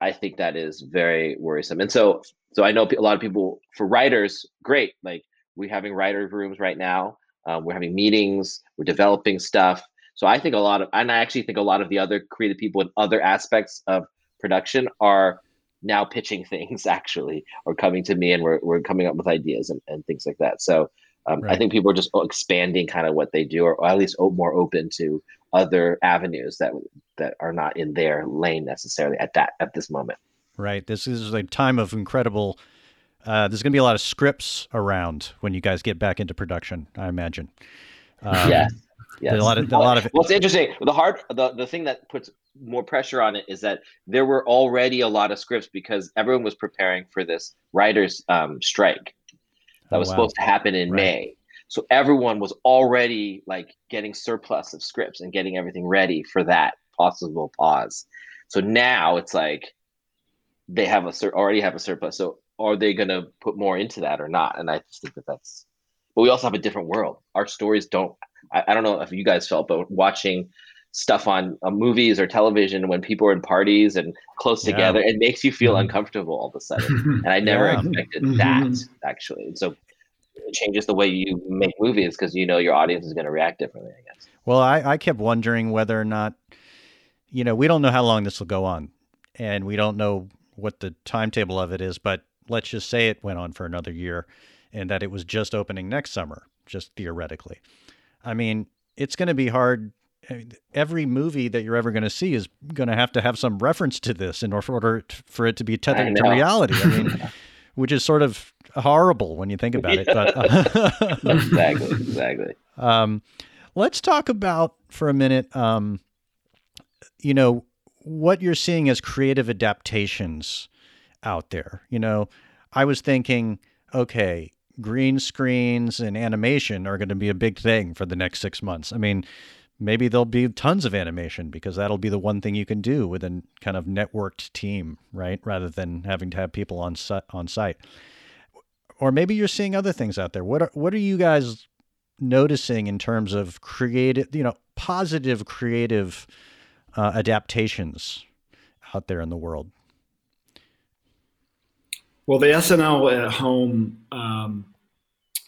i think that is very worrisome. And so so i know a lot of people for writers great. Like we're having writer rooms right now. Um, we're having meetings. We're developing stuff. So i think a lot of and i actually think a lot of the other creative people in other aspects of production are now pitching things actually or coming to me and we're, we're coming up with ideas and, and things like that. So um, right. i think people are just expanding kind of what they do or, or at least more open to other avenues that that are not in their lane necessarily at that at this moment. Right. This is a time of incredible uh, there's going to be a lot of scripts around when you guys get back into production i imagine. Um, yeah Yes. a lot of a lot of. What's interesting, the hard, the the thing that puts more pressure on it is that there were already a lot of scripts because everyone was preparing for this writers' um, strike that oh, was wow. supposed to happen in right. May. So everyone was already like getting surplus of scripts and getting everything ready for that possible pause. So now it's like they have a sur- already have a surplus. So are they going to put more into that or not? And I just think that that's. But we also have a different world. Our stories don't I, I don't know if you guys felt, but watching stuff on uh, movies or television when people are in parties and close yeah. together, it makes you feel mm-hmm. uncomfortable all of a sudden. and I never yeah. expected mm-hmm. that actually. And so it changes the way you make movies because you know your audience is going to react differently, I guess. Well, I, I kept wondering whether or not, you know, we don't know how long this will go on and we don't know what the timetable of it is, but let's just say it went on for another year and that it was just opening next summer, just theoretically. I mean, it's going to be hard. Every movie that you're ever going to see is going to have to have some reference to this in order for it to be tethered to reality. I mean, which is sort of horrible when you think about it. But exactly, exactly. Um, let's talk about for a minute. Um, you know what you're seeing as creative adaptations out there. You know, I was thinking, okay, green screens and animation are going to be a big thing for the next six months. I mean, maybe there'll be tons of animation because that'll be the one thing you can do with a kind of networked team, right? Rather than having to have people on on site. Or maybe you're seeing other things out there. What are what are you guys noticing in terms of creative, you know, positive creative uh, adaptations out there in the world? Well, the SNL at home, um,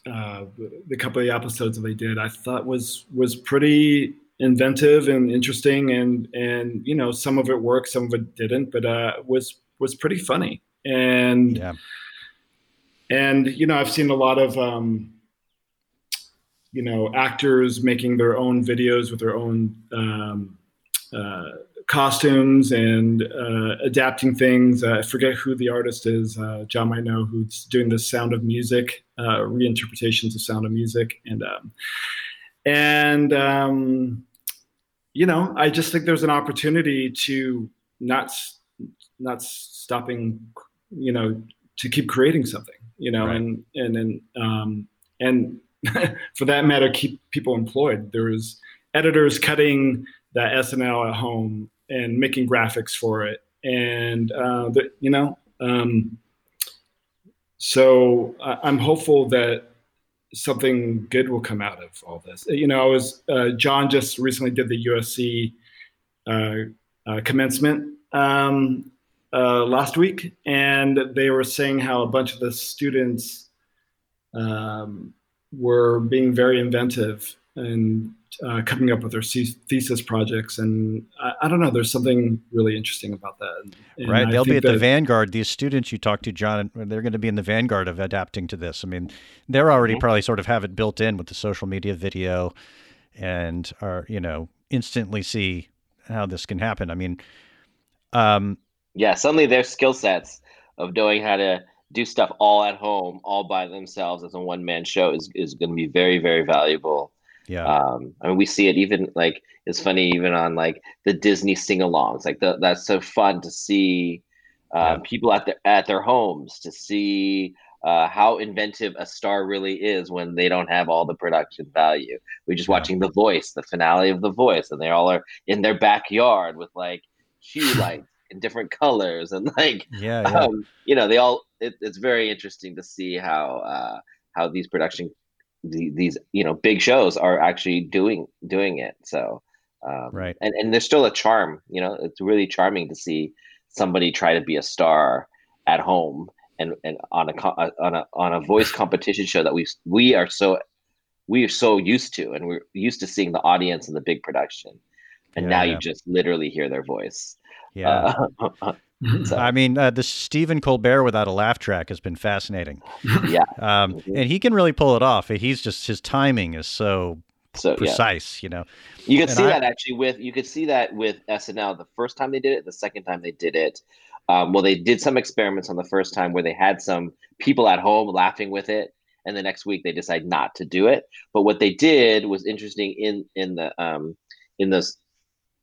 uh, the couple of episodes that they did, I thought was was pretty inventive and interesting, and and you know some of it worked, some of it didn't, but uh, was was pretty funny. And yeah. and you know I've seen a lot of um, you know actors making their own videos with their own um, uh, costumes and uh, adapting things. Uh, I forget who the artist is. Uh, Jon might know who's doing the Sound of Music uh, reinterpretations of Sound of Music, and um, and um, you know, I just think there's an opportunity to not not stopping, you know, to keep creating something, you know, right. and and and um, and for that matter, keep people employed. There's editors cutting that SNL at home and making graphics for it. And, uh, the, you know, um, so I'm hopeful that something good will come out of all this. You know, I was, uh, Jon just recently did the USC uh, uh, commencement um, uh, last week, and they were saying how a bunch of the students um, were being very inventive and uh, coming up with their thesis projects. And I, I, don't know, there's something really interesting about that. And right. They'll be at the vanguard. These students you talk to, Jon, they're going to be in the vanguard of adapting to this. I mean, they're already mm-hmm. probably sort of have it built in with the social media video and are, you know, instantly see how this can happen. I mean, um, yeah, suddenly their skill sets of knowing how to do stuff all at home, all by themselves as a one man show is, is going to be very, very valuable yeah. Um, I mean, we see it even like it's funny even on like the Disney sing-alongs. Like the, that's so fun to see uh, yeah. people at their at their homes to see uh, how inventive a star really is when they don't have all the production value. We're just watching The Voice, the finale of The Voice, and they all are in their backyard with like hue lights in different colors and like yeah, yeah. Um, you know they all. It, it's very interesting to see how uh, how these production the, these you know big shows are actually doing doing it. So um, right, and and there's still a charm. You know, it's really charming to see somebody try to be a star at home and and on a on a on a voice competition show that we we are so we are so used to and we're used to seeing the audience in the big production and yeah, now yeah. you just literally hear their voice yeah uh, so. i mean uh, the stephen colbert without a laugh track has been fascinating yeah um, mm-hmm. and he can really pull it off he's just his timing is so so precise yeah. you know you can and see I, that actually with you could see that with snl the first time they did it the second time they did it um, well, they did some experiments on the first time where they had some people at home laughing with it, and the next week they decided not to do it. But what they did was interesting in in the um, in the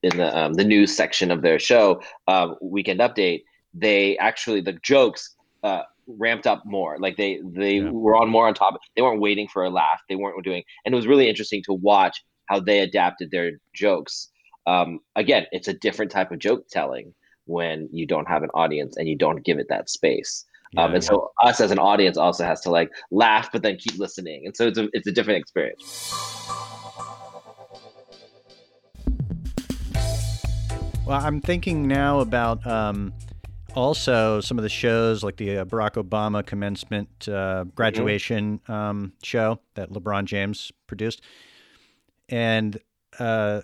in the um, the news section of their show, um, Weekend Update. They actually the jokes uh, ramped up more. Like they they yeah. were on more on top. They weren't waiting for a laugh. They weren't doing, and it was really interesting to watch how they adapted their jokes. Um, again, it's a different type of joke telling when you don't have an audience and you don't give it that space. Yeah, um, and yeah. so us as an audience also has to like laugh, but then keep listening. And so it's a, it's a different experience. Well, I'm thinking now about um, also some of the shows like the uh, Barack Obama commencement uh, graduation mm-hmm. um, show that LeBron James produced. And uh,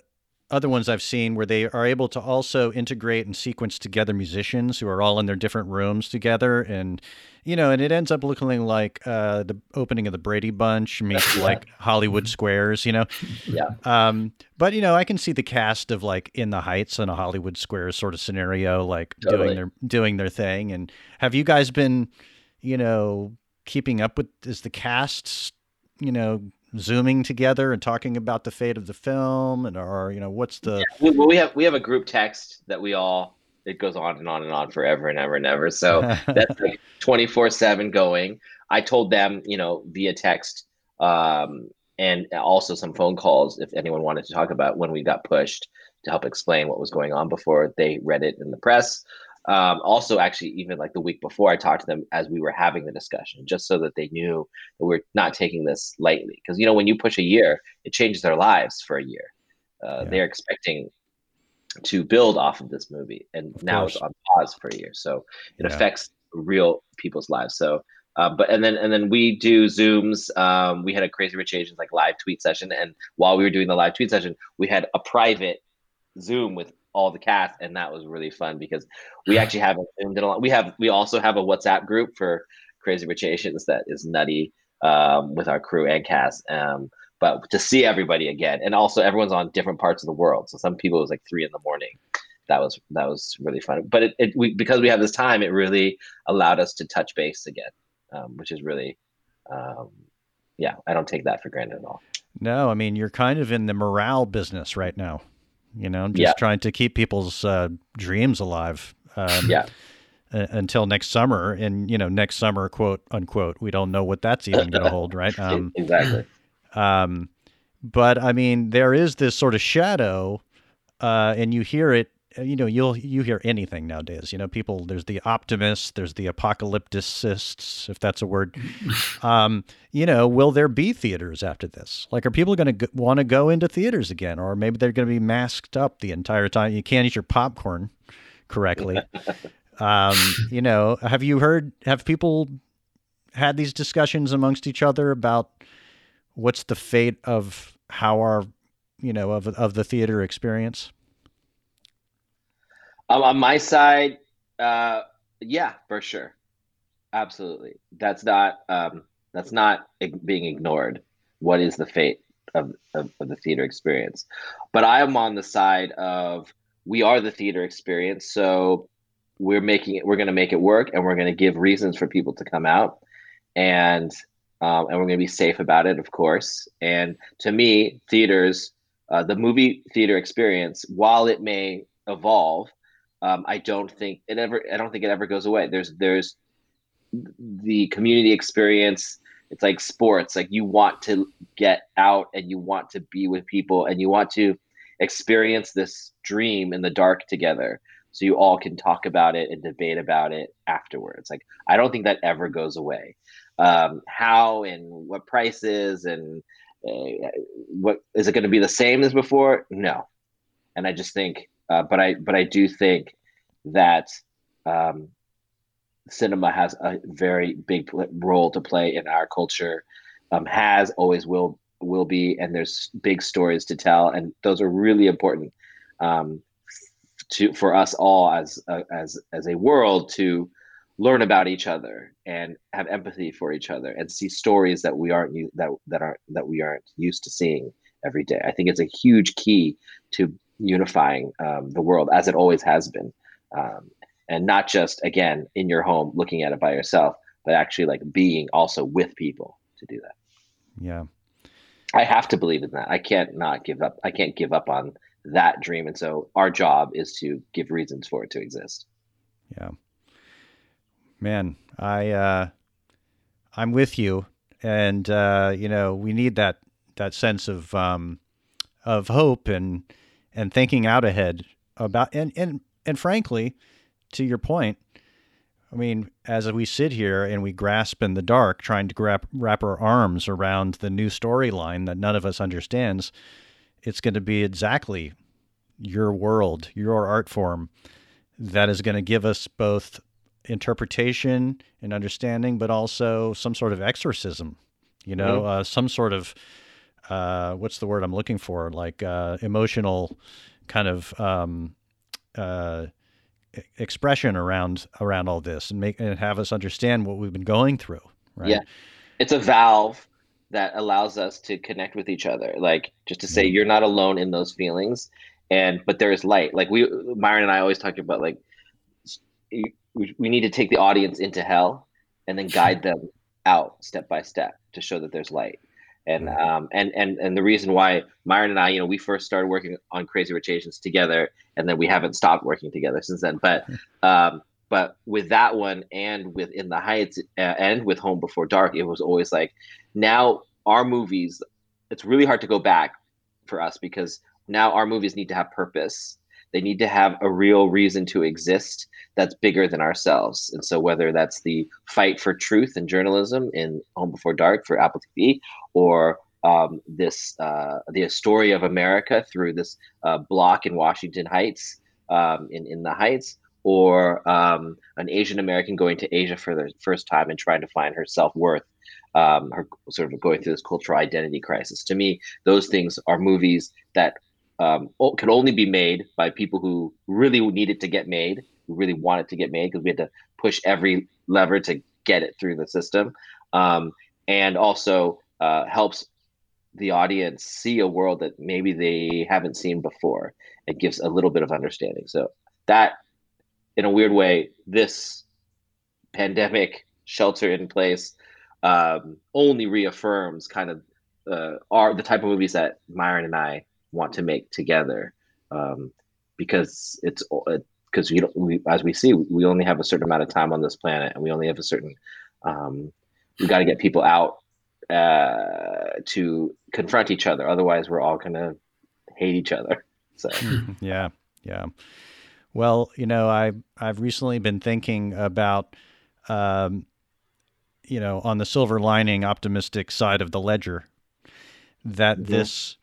other ones I've seen where they are able to also integrate and sequence together musicians who are all in their different rooms together, and you know, and it ends up looking like uh, the opening of the Brady Bunch meets yeah. like Hollywood Squares, you know. Yeah. Um, but you know, I can see the cast of like In the Heights and a Hollywood Squares sort of scenario, like totally. doing their doing their thing. And have you guys been, you know, keeping up with is the cast, you know, zooming together and talking about the fate of the film and or you know what's the yeah, well we have we have a group text that we all it goes on and on and on forever and ever and ever. So that's like 24 7 going. I told them you know via text um, and also some phone calls if anyone wanted to talk about when we got pushed to help explain what was going on before they read it in the press um, also, actually, even like the week before, I talked to them as we were having the discussion, just so that they knew that we're not taking this lightly. Because you know, when you push a year, it changes their lives for a year. Uh, yeah. They're expecting to build off of this movie, and of now course. it's on pause for a year, so it yeah. affects real people's lives. So. Uh, but and then and then we do zooms. Um, we had a Crazy Rich Asians like live tweet session, and while we were doing the live tweet session, we had a private Zoom with all the cast, and that was really fun because we actually have a we have we also have a WhatsApp group for Crazy Rich Asians that is nutty um, with our crew and cast. Um, but to see everybody again, and also everyone's on different parts of the world. So some people it was like three in the morning. That was that was really fun. But it, it we because we have this time, it really allowed us to touch base again, um, which is really, um, yeah, I don't take that for granted at all. No, I mean you're kind of in the morale business right now you know, just yeah. trying to keep people's uh, dreams alive. Um, yeah. until next summer, and you know, next summer, quote unquote, we don't know what that's even going to hold, right? Um, exactly. Um, but I mean, there is this sort of shadow, uh, and you hear it uh, you know you'll you hear anything nowadays you know people there's the optimists there's the apocalypticists if that's a word. Um, you know will there be theaters after this? Like are people going to want to go into theaters again? Or maybe they're going to be masked up the entire time. You can't eat your popcorn correctly. Um, you know have you heard have people had these discussions amongst each other about what's the fate of how our you know of of the theater experience um, on my side, uh, yeah, for sure, absolutely. That's not um, that's not being ignored. What is the fate of, of, of the theater experience? But I am on the side of we are the theater experience, so we're making it. We're going to make it work, and we're going to give reasons for people to come out, and um, and we're going to be safe about it, of course. And to me, theaters, uh, the movie theater experience, while it may evolve, um, I don't think it ever. I don't think it ever goes away. There's there's the community experience. It's like sports like you want to get out and you want to be with people and you want to experience this dream in the dark together. So you all can talk about it and debate about it afterwards. Like i don't think that ever goes away. Um, how and what prices and uh, what is it going to be the same as before? No. And i just think uh, but i but i do think that um, cinema has a very big role to play in our culture um, has always will will be and there's big stories to tell and those are really important um, to for us all as a, as as a world to learn about each other and have empathy for each other and see stories that we aren't that that aren't that we aren't used to seeing every day. I think it's a huge key to unifying um, the world as it always has been. Um, and not just again in your home looking at it by yourself but actually like being also with people to do that. Yeah. I have to believe in that. I can't not give up i can't give up on that dream. And so our job is to give reasons for it to exist. Yeah. Man i uh i'm with you. And uh you know we need that that sense of um of hope and and thinking out ahead about and and and frankly to your point, I mean, as we sit here and we grasp in the dark, trying to grab, wrap our arms around the new storyline that none of us understands, it's going to be exactly your world, your art form, that is going to give us both interpretation and understanding, but also some sort of exorcism, you know, mm-hmm. uh, some sort of, uh, what's the word I'm looking for? Like uh, emotional kind of um, uh, expression around around all this and make and have us understand what we've been going through right? Yeah. It's a valve that allows us to connect with each other. Like just to say you're not alone in those feelings and but there is light. Like we myron and i always talk about like we, we need to take the audience into hell and then guide them out step by step to show that there's light and um, and and and the reason why Myron and I, you know, we first started working on Crazy Rich Asians together, and then we haven't stopped working together since then. But um, but with that one, and with In the Heights, uh, and with Home Before Dark, it was always like, now our movies, it's really hard to go back for us because now our movies need to have purpose they need to have a real reason to exist that's bigger than ourselves. And so, whether that's the fight for truth and journalism in Home Before Dark for Apple TV, or um, this uh, the story of America through this uh, block in Washington Heights, um, in in the Heights, or um, an Asian American going to Asia for the first time and trying to find her self worth, um, her sort of going through this cultural identity crisis. To me, those things are movies that um, could only be made by people who really needed to get made, who really wanted to get made, because we had to push every lever to get it through the system, um, and also uh, helps the audience see a world that maybe they haven't seen before. It gives a little bit of understanding. So that, in a weird way, this pandemic shelter in place um, only reaffirms kind of uh, are the type of movies that Myron and I want to make together um, because it's because you know we, as we see we only have a certain amount of time on this planet and we only have a certain um, we got to get people out uh, to confront each other. Otherwise we're all gonna hate each other. So. Yeah yeah. Well you know i i've recently been thinking about um, you know on the silver lining optimistic side of the ledger that mm-hmm. this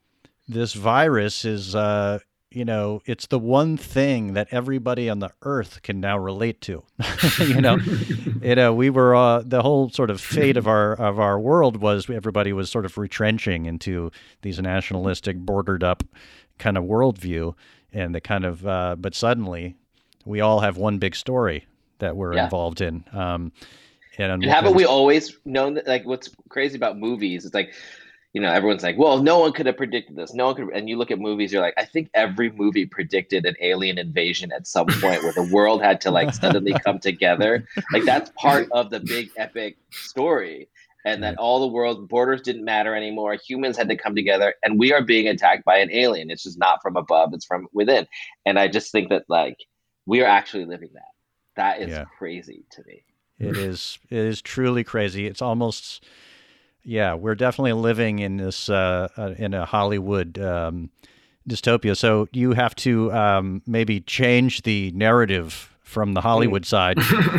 this virus is, uh, you know, it's the one thing that everybody on the earth can now relate to. you know, you know, we were uh, the whole sort of fate of our of our world was everybody was sort of retrenching into these nationalistic, bordered up kind of worldview, and the kind of, uh, but suddenly we all have one big story that we're yeah. involved in. Um, and, and haven't we always known that? Like, what's crazy about movies? It's like you know, everyone's like, well, no one could have predicted this. No one could. And you look at movies, you're like, I think every movie predicted an alien invasion at some point where the world had to like suddenly come together. Like that's part of the big epic story. And that all the world borders didn't matter anymore. Humans had to come together, and we are being attacked by an alien. It's just not from above; it's from within. And I just think that like we are actually living that. That is yeah. crazy to me. It is it is truly crazy. It's almost yeah, we're definitely living in this uh, uh, in a Hollywood um, dystopia. So you have to um, maybe change the narrative from the Hollywood side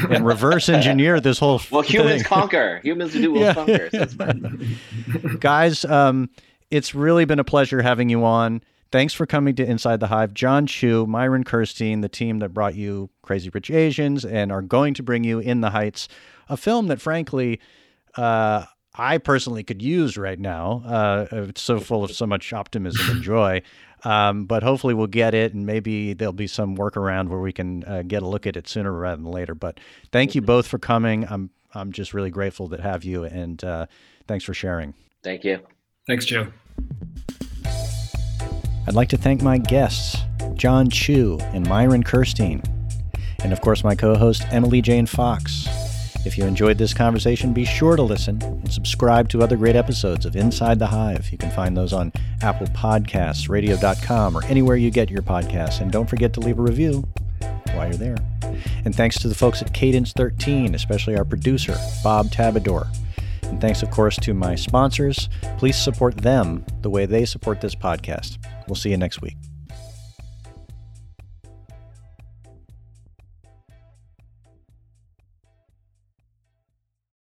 and reverse engineer this whole. Well, humans thing. conquer. Humans do will Yeah. conquer. So. Guys, um, it's really been a pleasure having you on. Thanks for coming to Inside the Hive. Jon Chu, Myron Kerstein, the team that brought you Crazy Rich Asians and are going to bring you In the Heights, a film that, frankly, uh, I personally could use right now. Uh, it's so full of so much optimism and joy. Um, but hopefully we'll get it, and maybe there'll be some workaround where we can uh, get a look at it sooner rather than later. But thank you both for coming. I'm I'm just really grateful to have you, and uh, thanks for sharing. Thank you. Thanks, Joe. I'd like to thank my guests, Jon Chu and Myron Kerstein, and of course my co-host Emily Jane Fox. If you enjoyed this conversation, be sure to listen and subscribe to other great episodes of Inside the Hive. You can find those on Apple Podcasts, radio.com, or anywhere you get your podcasts. And don't forget to leave a review while you're there. And thanks to the folks at Cadence 13, especially our producer, Bob Tabador. And thanks, of course, to my sponsors. Please support them the way they support this podcast. We'll see you next week.